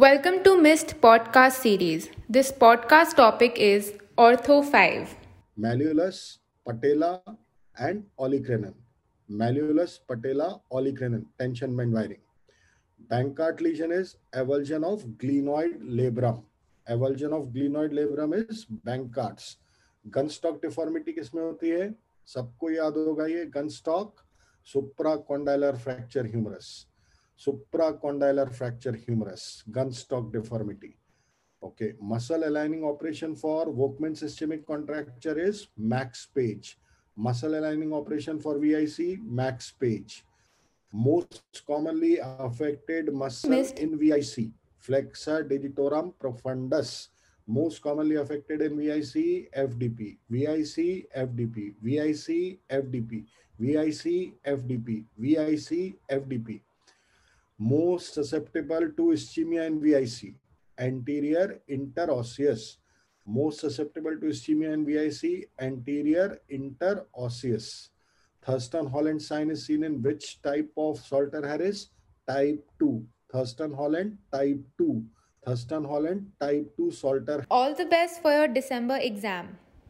Welcome to Mist podcast series. This podcast topic is Ortho 5. Malleolus, patella, and olecranon. Malleolus, patella, olecranon, tension band wiring. Bankart lesion is avulsion of glenoid labrum. Avulsion of glenoid labrum is Bankart's. Gunstock deformity किसमें होती है सबको याद होगा ये Gunstock supracondylar fracture humerus. Supracondylar fracture humerus, gunstock deformity. Okay, muscle aligning operation for Volkmann's ischemic contracture is Max Page. Muscle aligning operation for VIC, Max Page. Most commonly affected muscle Missed. in VIC, flexor digitorum profundus. Most commonly affected in VIC, FDP, VIC, FDP, VIC, FDP, VIC, FDP, VIC, FDP most susceptible to ischemia and VIC, anterior interosseous. Most susceptible to ischemia and VIC, anterior interosseous. Thurston Holland sign is seen in which type of Salter Harris? Type 2. Thurston Holland, type 2. Thurston Holland, type 2 Salter. All the best for your December exam.